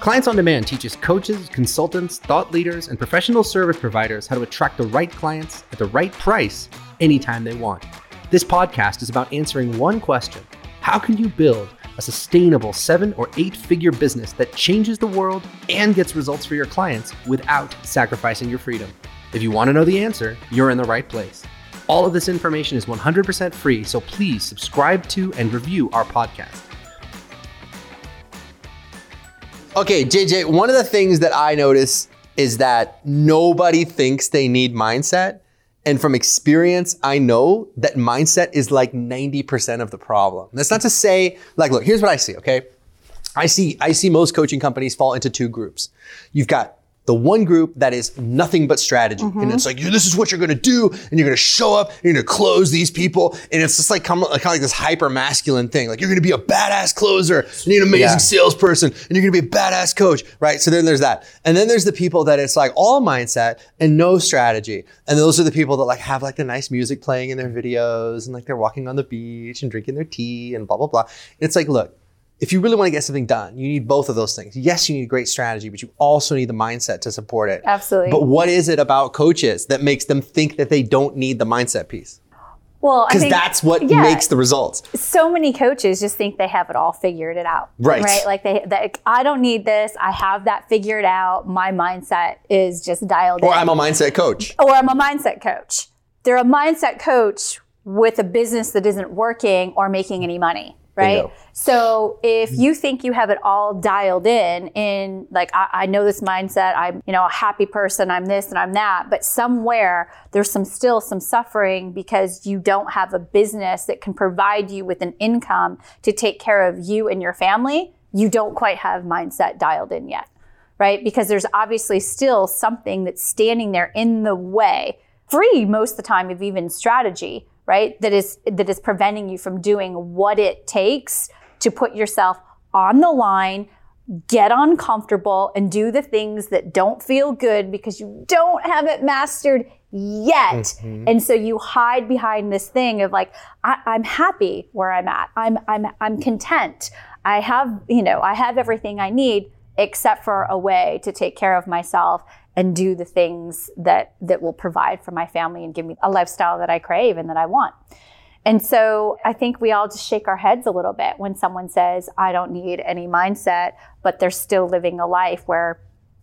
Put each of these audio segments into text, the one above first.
Clients on Demand teaches coaches, consultants, thought leaders, and professional service providers how to attract the right clients at the right price anytime they want. This podcast is about answering one question How can you build a sustainable seven or eight figure business that changes the world and gets results for your clients without sacrificing your freedom? If you want to know the answer, you're in the right place. All of this information is 100% free, so please subscribe to and review our podcast. Okay, JJ, one of the things that I notice is that nobody thinks they need mindset. And from experience, I know that mindset is like 90% of the problem. That's not to say, like, look, here's what I see, okay? I see, I see most coaching companies fall into two groups. You've got the one group that is nothing but strategy. Mm-hmm. And it's like, this is what you're gonna do, and you're gonna show up, and you're gonna close these people. And it's just like kind of, like this hyper masculine thing. Like, you're gonna be a badass closer, you need an amazing yeah. salesperson, and you're gonna be a badass coach, right? So then there's that. And then there's the people that it's like all mindset and no strategy. And those are the people that like have like the nice music playing in their videos, and like they're walking on the beach and drinking their tea and blah, blah, blah. It's like, look, if you really want to get something done, you need both of those things. Yes, you need a great strategy, but you also need the mindset to support it. Absolutely. But what is it about coaches that makes them think that they don't need the mindset piece? Well, because that's what yeah, makes the results. So many coaches just think they have it all figured it out. Right. Right. Like they, they, I don't need this. I have that figured out. My mindset is just dialed or in. Or I'm a mindset coach. Or I'm a mindset coach. They're a mindset coach with a business that isn't working or making any money right? Bingo. So if you think you have it all dialed in, in like I, I, know this mindset, I'm you know a happy person, I'm this and I'm that, but somewhere there's some still some suffering because you don't have a business that can provide you with an income to take care of you and your family. You don't quite have mindset dialed in yet, right? Because there's obviously still something that's standing there in the way, free most of the time of even strategy right? That is that is preventing you from doing what it takes to put yourself on the line, get uncomfortable and do the things that don't feel good because you don't have it mastered yet. Mm-hmm. And so you hide behind this thing of like, I, am happy where I'm at. I'm, I'm, I'm content. I have, you know, I have everything I need except for a way to take care of myself and do the things that that will provide for my family and give me a lifestyle that I crave and that I want. And so I think we all just shake our heads a little bit when someone says, I don't need any mindset, but they're still living a life where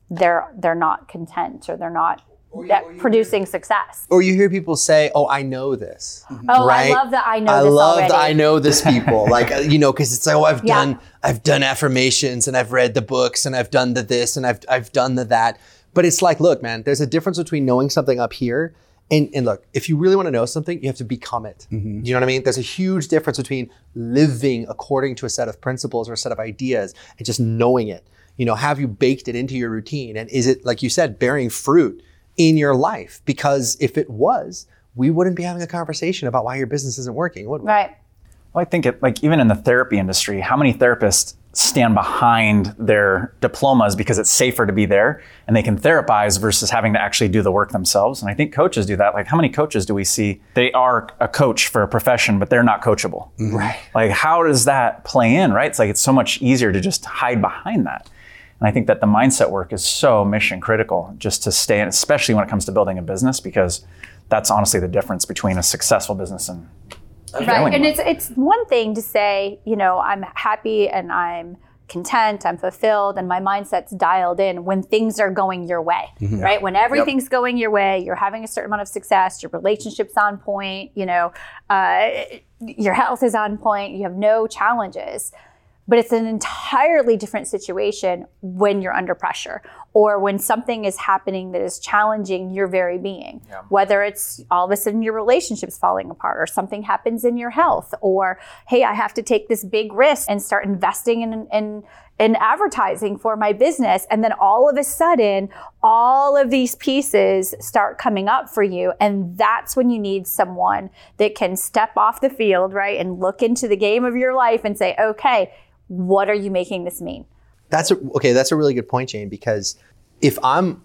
they're they're not content or they're not or you, or producing hear, success. Or you hear people say, "Oh, I know this." Mm-hmm. Oh, right? I love that I know. This. I love already. that I know this people. like uh, you know, because it's like, oh, I've yeah. done, I've done affirmations and I've read the books and I've done the this and I've I've done the that. But it's like, look, man, there's a difference between knowing something up here and, and look, if you really want to know something, you have to become it. Mm-hmm. You know what I mean? There's a huge difference between living according to a set of principles or a set of ideas and just knowing it. You know, have you baked it into your routine? And is it, like you said, bearing fruit in your life? Because if it was, we wouldn't be having a conversation about why your business isn't working, would we? Right. Well, I think it, like even in the therapy industry, how many therapists stand behind their diplomas because it's safer to be there and they can therapize versus having to actually do the work themselves. And I think coaches do that. Like, how many coaches do we see? They are a coach for a profession, but they're not coachable. Mm-hmm. Right. Like, how does that play in, right? It's like it's so much easier to just hide behind that. And I think that the mindset work is so mission critical just to stay in, especially when it comes to building a business, because that's honestly the difference between a successful business and right and it's it's one thing to say you know i'm happy and i'm content i'm fulfilled and my mindset's dialed in when things are going your way mm-hmm. right when everything's yep. going your way you're having a certain amount of success your relationship's on point you know uh, your health is on point you have no challenges but it's an entirely different situation when you're under pressure or when something is happening that is challenging your very being. Yeah. Whether it's all of a sudden your relationship's falling apart or something happens in your health or, hey, I have to take this big risk and start investing in, in, in advertising for my business. And then all of a sudden, all of these pieces start coming up for you. And that's when you need someone that can step off the field, right? And look into the game of your life and say, okay, what are you making this mean? That's a, okay. That's a really good point, Jane. Because if I'm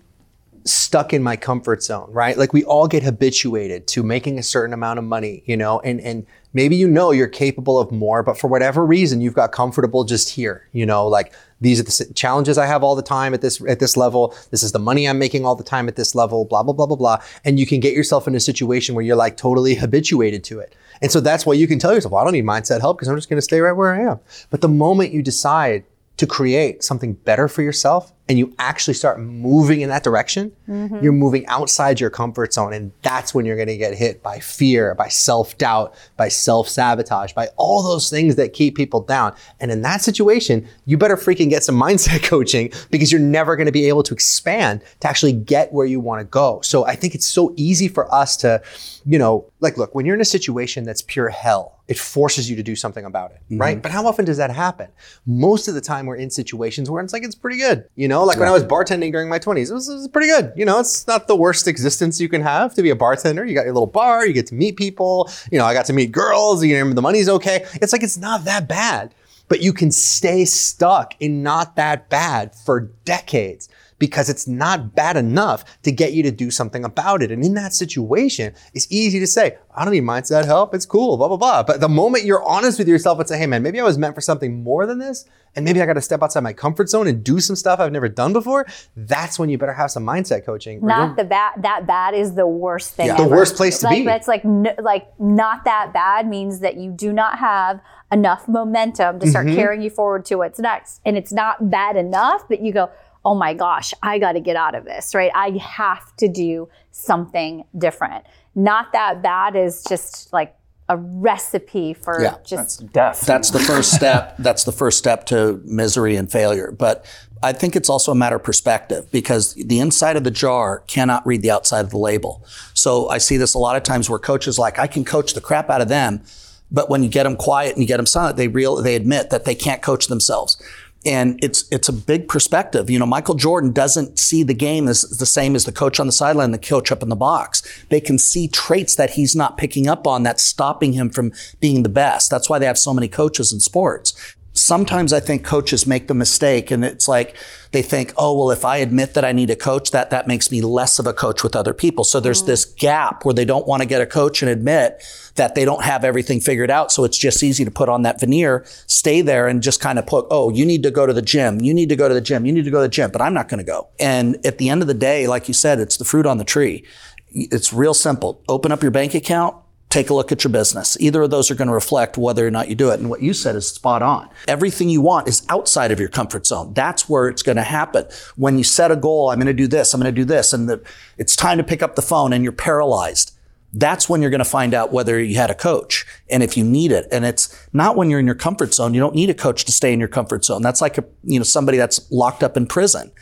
stuck in my comfort zone, right? Like we all get habituated to making a certain amount of money, you know, and and maybe you know you're capable of more, but for whatever reason you've got comfortable just here, you know, like these are the challenges I have all the time at this at this level. This is the money I'm making all the time at this level, blah blah blah blah blah. And you can get yourself in a situation where you're like totally habituated to it. And so that's why you can tell yourself, well, I don't need mindset help because I'm just going to stay right where I am. But the moment you decide to create something better for yourself and you actually start moving in that direction, mm-hmm. you're moving outside your comfort zone. And that's when you're going to get hit by fear, by self doubt, by self sabotage, by all those things that keep people down. And in that situation, you better freaking get some mindset coaching because you're never going to be able to expand to actually get where you want to go. So I think it's so easy for us to, you know, like, look, when you're in a situation that's pure hell, it forces you to do something about it, mm-hmm. right? But how often does that happen? Most of the time, we're in situations where it's like, it's pretty good. You know, like when I was bartending during my 20s, it was, it was pretty good. You know, it's not the worst existence you can have to be a bartender. You got your little bar, you get to meet people. You know, I got to meet girls, you know, the money's okay. It's like, it's not that bad. But you can stay stuck in not that bad for decades because it's not bad enough to get you to do something about it. And in that situation, it's easy to say, I don't need mindset help. It's cool, blah, blah, blah. But the moment you're honest with yourself and say, hey, man, maybe I was meant for something more than this, and maybe I got to step outside my comfort zone and do some stuff I've never done before, that's when you better have some mindset coaching. Not the bad, that bad is the worst thing. Yeah. The worst place to like, be. That's like, no, like not that bad means that you do not have enough momentum to start mm-hmm. carrying you forward to what's next. And it's not bad enough, but you go, oh my gosh, I got to get out of this, right? I have to do something different. Not that bad is just like a recipe for yeah, just that's death. That's the first step. That's the first step to misery and failure. But I think it's also a matter of perspective because the inside of the jar cannot read the outside of the label. So I see this a lot of times where coaches like, I can coach the crap out of them. But when you get them quiet and you get them silent, they real, they admit that they can't coach themselves and it's it's a big perspective. You know, Michael Jordan doesn't see the game as the same as the coach on the sideline, the coach up in the box. They can see traits that he's not picking up on that's stopping him from being the best. That's why they have so many coaches in sports sometimes I think coaches make the mistake and it's like they think, oh, well, if I admit that I need a coach, that, that makes me less of a coach with other people. So there's mm. this gap where they don't want to get a coach and admit that they don't have everything figured out. So it's just easy to put on that veneer, stay there and just kind of put, oh, you need to go to the gym. You need to go to the gym. You need to go to the gym, but I'm not going to go. And at the end of the day, like you said, it's the fruit on the tree. It's real simple. Open up your bank account, take a look at your business. Either of those are going to reflect whether or not you do it. And what you said is spot on. Everything you want is outside of your comfort zone. That's where it's going to happen. When you set a goal, I'm going to do this, I'm going to do this, and the, it's time to pick up the phone and you're paralyzed. That's when you're going to find out whether you had a coach and if you need it. And it's not when you're in your comfort zone. You don't need a coach to stay in your comfort zone. That's like a, you know, somebody that's locked up in prison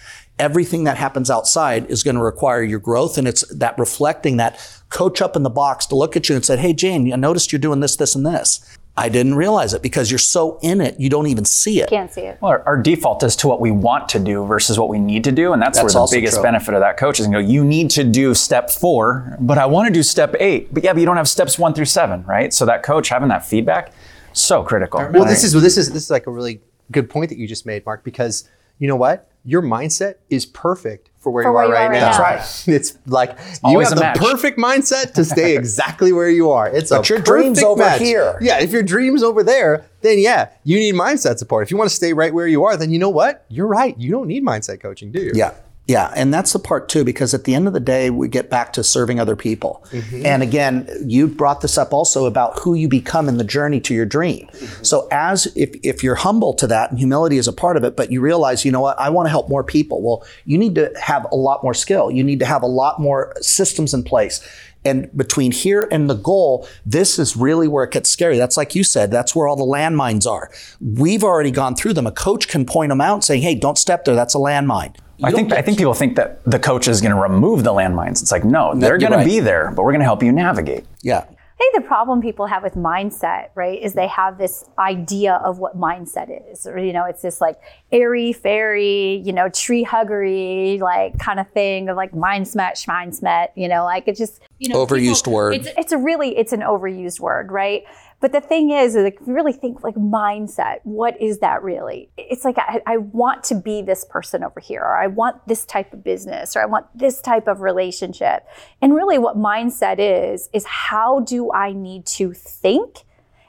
everything that happens outside is going to require your growth. And it's that reflecting that coach up in the box to look at you and said, Hey, Jane, I noticed you're doing this, this, and this. I didn't realize it because you're so in it, you don't even see it. Can't see it. Well, our, our default is to what we want to do versus what we need to do. And that's, that's where the biggest true. benefit of that coach is you know, you need to do step four, but I want to do step eight. But yeah, but you don't have steps one through seven, right? So that coach having that feedback, so critical. Well, this is this is this is like a really good point that you just made, Mark, because you know what? Your mindset is perfect for where, for you, where are you, are right, now. That's right. It's like it's you have the match. perfect mindset to stay exactly where you are. It's but a your dreams over match. here. Yeah, if your dreams over there, then yeah, you need mindset support. If you want to stay right where you are, then you know what? You're right. You don't need mindset coaching, do you? Yeah. Yeah, and that's the part too, because at the end of the day, we get back to serving other people. Mm-hmm. And again, you brought this up also about who you become in the journey to your dream. Mm-hmm. So as if, if you're humble to that, and humility is a part of it, but you realize, you know what, I want to help more people. Well, you need to have a lot more skill. You need to have a lot more systems in place. And between here and the goal, this is really where it gets scary. That's like you said, that's where all the landmines are. We've already gone through them. A coach can point them out saying, hey, don't step there. That's a landmine. I think I think people think that the coach is going to remove the landmines. It's like no, they're going right. to be there, but we're going to help you navigate. Yeah. I think the problem people have with mindset, right, is they have this idea of what mindset is. Or, you know, it's this like airy fairy, you know, tree huggery, like kind of thing of like mind smet, mind smet, you know, like it's just, you know, overused people, word. It's, it's a really, it's an overused word, right? But the thing is, is like, if you really think like mindset, what is that really? It's like, I, I want to be this person over here, or I want this type of business, or I want this type of relationship. And really what mindset is, is how do I need to think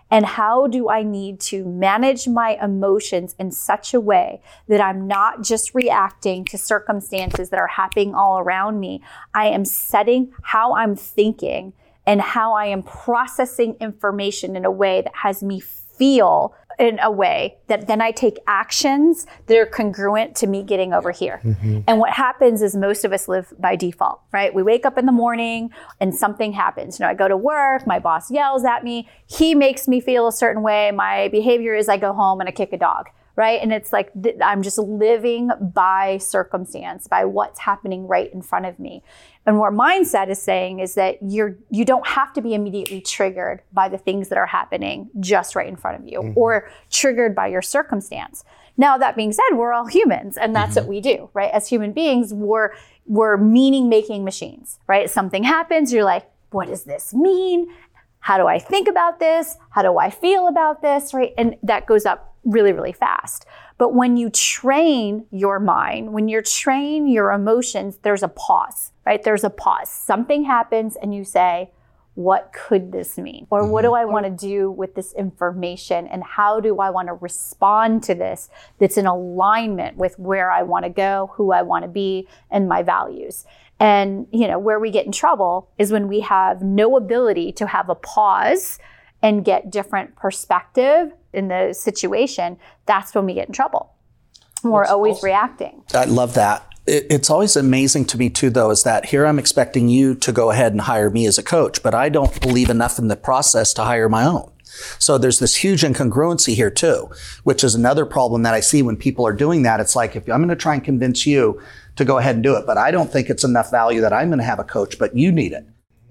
and how do I need to manage my emotions in such a way that I'm not just reacting to circumstances that are happening all around me? I am setting how I'm thinking and how I am processing information in a way that has me feel in a way that then I take actions that are congruent to me getting over here. Mm-hmm. And what happens is most of us live by default, right? We wake up in the morning and something happens. You know, I go to work, my boss yells at me, he makes me feel a certain way. My behavior is I go home and I kick a dog right? And it's like th- I'm just living by circumstance, by what's happening right in front of me. And what mindset is saying is that you're you don't have to be immediately triggered by the things that are happening just right in front of you mm-hmm. or triggered by your circumstance. Now that being said, we're all humans and that's mm-hmm. what we do, right? As human beings, we're we're meaning making machines, right? Something happens, you're like, what does this mean? How do I think about this? How do I feel about this? Right? And that goes up really, really fast. But when you train your mind, when you train your emotions, there's a pause, right? There's a pause. Something happens and you say, what could this mean? Or what do mm-hmm. I want to do with this information? And how do I want to respond to this that's in alignment with where I want to go, who I want to be, and my values? And, you know, where we get in trouble is when we have no ability to have a pause and get different perspective in the situation, that's when we get in trouble. We're always awesome. reacting. I love that. It's always amazing to me too, though, is that here I'm expecting you to go ahead and hire me as a coach, but I don't believe enough in the process to hire my own. So there's this huge incongruency here too, which is another problem that I see when people are doing that. It's like, if I'm going to try and convince you to go ahead and do it, but I don't think it's enough value that I'm going to have a coach, but you need it.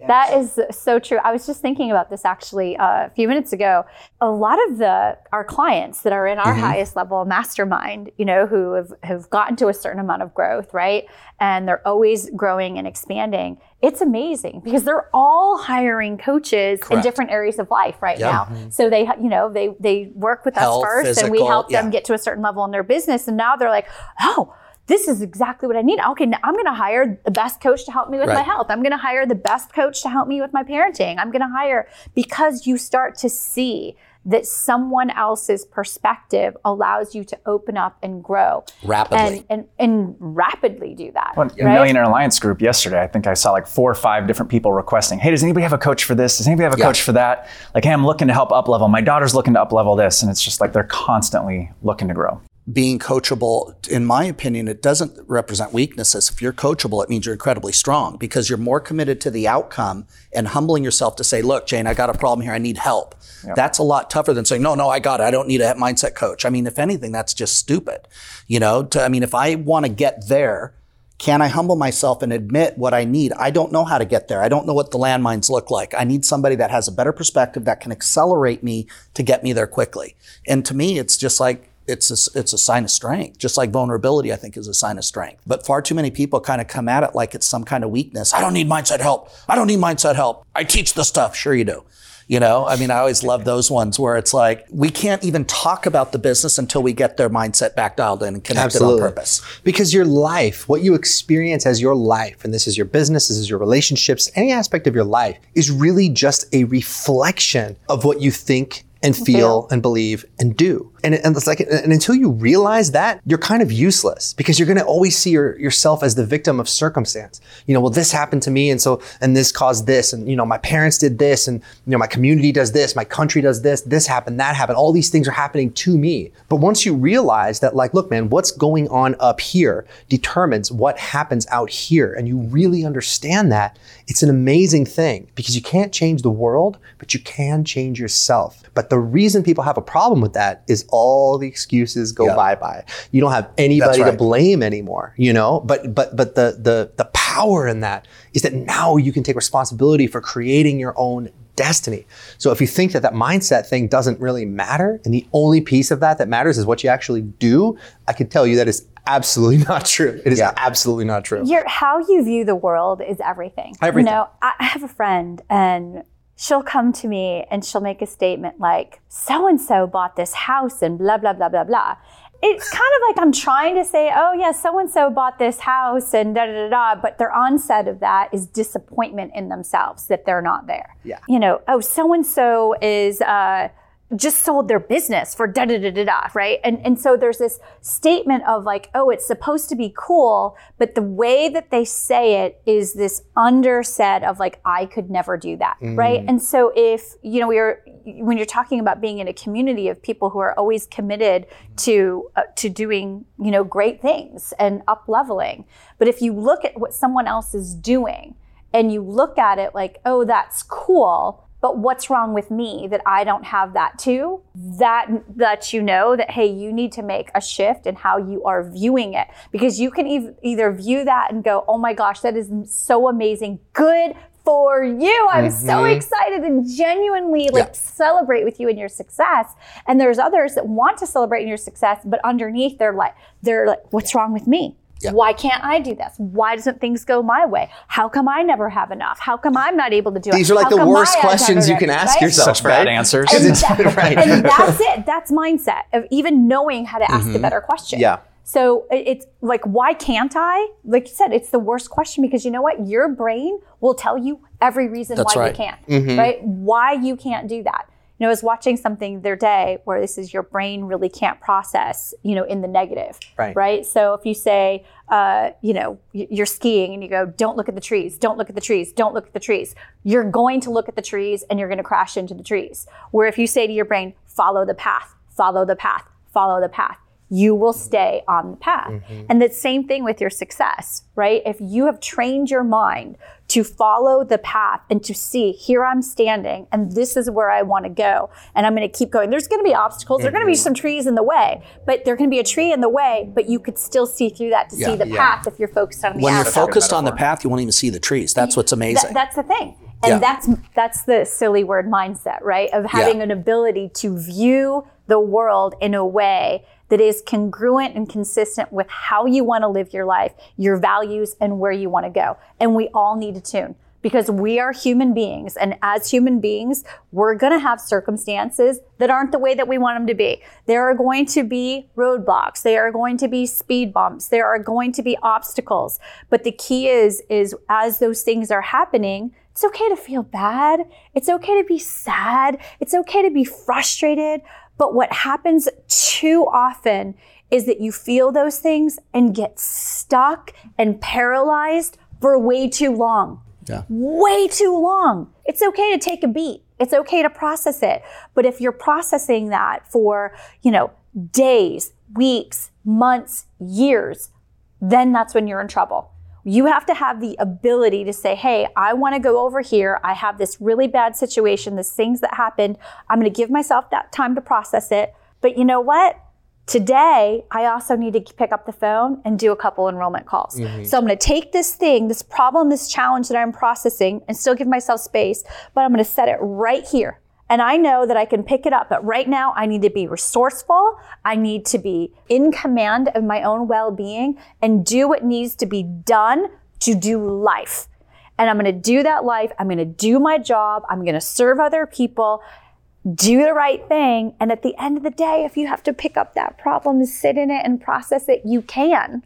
That is so true. I was just thinking about this actually uh, a few minutes ago. A lot of the our clients that are in our mm-hmm. highest level mastermind, you know, who have, have gotten to a certain amount of growth, right? And they're always growing and expanding. It's amazing because they're all hiring coaches Correct. in different areas of life right now. Mm-hmm. So they, you know, they they work with Health, us first physical, and we help them get to a certain level in their business. And now they're like, oh, this is exactly what I need. Okay, I'm going to hire the best coach to help me with right. my health. I'm going to hire the best coach to help me with my parenting. I'm going to hire because you start to see that someone else's perspective allows you to open up and grow rapidly and, and, and rapidly do that. Well, in right? Millionaire Alliance group yesterday, I think I saw like four or five different people requesting, "Hey, does anybody have a coach for this? Does anybody have a yeah. coach for that?" Like, "Hey, I'm looking to help up level. My daughter's looking to up level this," and it's just like they're constantly looking to grow being coachable, in my opinion, it doesn't represent weaknesses. If you're coachable, it means you're incredibly strong because you're more committed to the outcome and humbling yourself to say, look, Jane, I got a problem here. I need help. Yep. That's a lot tougher than saying, no, no, I got it. I don't need a mindset coach. I mean, if anything, that's just stupid. You know, to, I mean, if I want to get there, can I humble myself and admit what I need? I don't know how to get there. I don't know what the landmines look like. I need somebody that has a better perspective that can accelerate me to get me there quickly. And to me, it's just like, it's a, it's a sign of strength, just like vulnerability, I think, is a sign of strength. But far too many people kind of come at it like it's some kind of weakness. I don't need mindset help. I don't need mindset help. I teach the stuff. Sure, you do. You know, I mean, I always love those ones where it's like we can't even talk about the business until we get their mindset back dialed in and connected Absolutely. on purpose. Because your life, what you experience as your life, and this is your business, this is your relationships, any aspect of your life, is really just a reflection of what you think and feel, feel, and believe and do. And, and it's like, and until you realize that, you're kind of useless because you're going to always see your, yourself as the victim of circumstance. You know, well, this happened to me. And so, and this caused this. And, you know, my parents did this. And, you know, my community does this. My country does this. This happened, that happened. All these things are happening to me. But once you realize that, like, look, man, what's going on up here determines what happens out here. And you really understand that, it's an amazing thing because you can't change the world, but you can change yourself. But the reason people have a problem with that is all the excuses go bye bye. You don't have anybody right. to blame anymore, you know? But but but the the the power in that is that now you can take responsibility for creating your own destiny. So if you think that that mindset thing doesn't really matter and the only piece of that that matters is what you actually do, I can tell you that is absolutely not true. It is yeah. absolutely not true. Your, how you view the world is everything. Everything. You know, I have a friend and she'll come to me and she'll make a statement like, so and so bought this house and blah, blah, blah, blah, blah. It's kind of like I'm trying to say, oh, yeah, so and so bought this house and da da da da. But their onset of that is disappointment in themselves that they're not there. Yeah. You know, oh, so and so is, uh, just sold their business for da da da da da, right? And and so there's this statement of like, oh, it's supposed to be cool, but the way that they say it is this underset of like, I could never do that, mm. right? And so if you know we are when you're talking about being in a community of people who are always committed to uh, to doing you know great things and up leveling, but if you look at what someone else is doing and you look at it like, oh, that's cool but what's wrong with me that I don't have that too? That lets you know that, hey, you need to make a shift in how you are viewing it because you can e- either view that and go, oh my gosh, that is so amazing. Good for you. I'm mm-hmm. so excited and genuinely like yeah. celebrate with you and your success. And there's others that want to celebrate in your success, but underneath they're like, they're like, what's wrong with me? Yeah. Why can't I do this? Why doesn't things go my way? How come I never have enough? How come I'm not able to do These it? are like How the worst questions you can ask right? yourself. Such bad answers. And, that, right. and that's it. That's mindset of even knowing how to ask mm-hmm. a better question. Yeah. So it's like, why can't I? Like you said, it's the worst question because you know what? Your brain will tell you every reason That's why right. you can't, mm-hmm. right? Why you can't do that you know, I was watching something their day where this is your brain really can't process, you know, in the negative, right? Right. So if you say, uh, you know, you're skiing and you go, don't look at the trees, don't look at the trees, don't look at the trees, you're going to look at the trees and you're going to crash into the trees. Where if you say to your brain, follow the path, follow the path, follow the path, you will stay on the path. Mm-hmm. And the same thing with your success, right? If you have trained your mind to follow the path and to see here I'm standing and this is where I want to go and I'm going to keep going. There's going to be obstacles. Mm-hmm. There are going to be some trees in the way, but there's going to be a tree in the way, but you could still see through that to yeah, see the yeah. path if you're focused on the When you're focused on the path, you won't even see the trees. That's what's amazing. that's the thing. And yeah. that's that's the silly word mindset, right? Of having an ability to view the world in a way that is congruent and consistent with how you want to live your life, your values, and where you want to go. And we all need to tune because we are human beings. And as human beings, we're going to have circumstances that aren't the way that we want them to be. There are going to be roadblocks. There are going to be speed bumps. There are going to be obstacles. But the key is, is as those things are happening, it's okay to feel bad. It's okay to be sad. It's okay to be frustrated. But what happens too often is that you feel those things and get stuck and paralyzed for way too long. Yeah. Way too long. It's okay to take a beat. It's okay to process it. But if you're processing that for, you know, days, weeks, months, years, then that's when you're in trouble. You have to have the ability to say, hey, I want to go over here. I have this really bad situation, this things that happened. I'm going to give myself that time to process it. But you know what? Today, I also need to pick up the phone and do a couple enrollment calls. Mm-hmm. So I'm going to take this thing, this problem, this challenge that I'm processing and still give myself space, but I'm going to set it right here and I know that I can pick it up. But right now, I need to be resourceful. I need to be in command of my own well being and do what needs to be done to do life. And I'm going to do that life. I'm going to do my job. I'm going to serve other people, do the right thing. And at the end of the day, if you have to pick up that problem, sit in it and process it, you can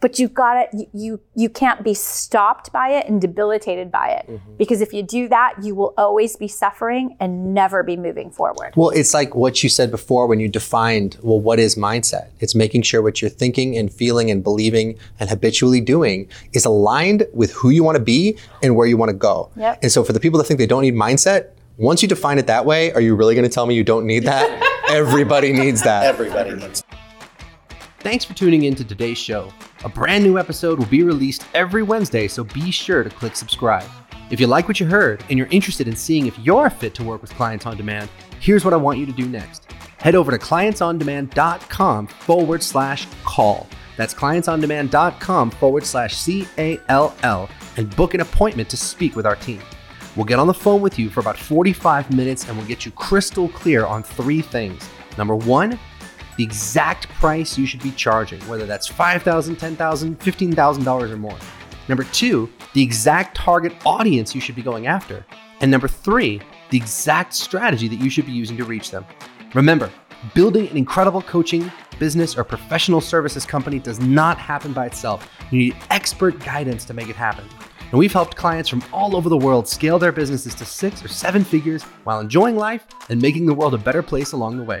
but you got to you you can't be stopped by it and debilitated by it. Mm-hmm. because if you do that you will always be suffering and never be moving forward. Well it's like what you said before when you defined well what is mindset? It's making sure what you're thinking and feeling and believing and habitually doing is aligned with who you want to be and where you want to go. Yep. and so for the people that think they don't need mindset once you define it that way are you really going to tell me you don't need that? Everybody needs that. Everybody needs Thanks for tuning in to today's show. A brand new episode will be released every Wednesday, so be sure to click subscribe. If you like what you heard and you're interested in seeing if you're fit to work with clients on demand, here's what I want you to do next. Head over to clientsondemand.com forward slash call. That's clientsondemand.com forward slash C A L L and book an appointment to speak with our team. We'll get on the phone with you for about 45 minutes and we'll get you crystal clear on three things. Number one, the exact price you should be charging, whether that's $5,000, $10,000, $15,000 or more. Number two, the exact target audience you should be going after. And number three, the exact strategy that you should be using to reach them. Remember, building an incredible coaching, business, or professional services company does not happen by itself. You need expert guidance to make it happen. And we've helped clients from all over the world scale their businesses to six or seven figures while enjoying life and making the world a better place along the way.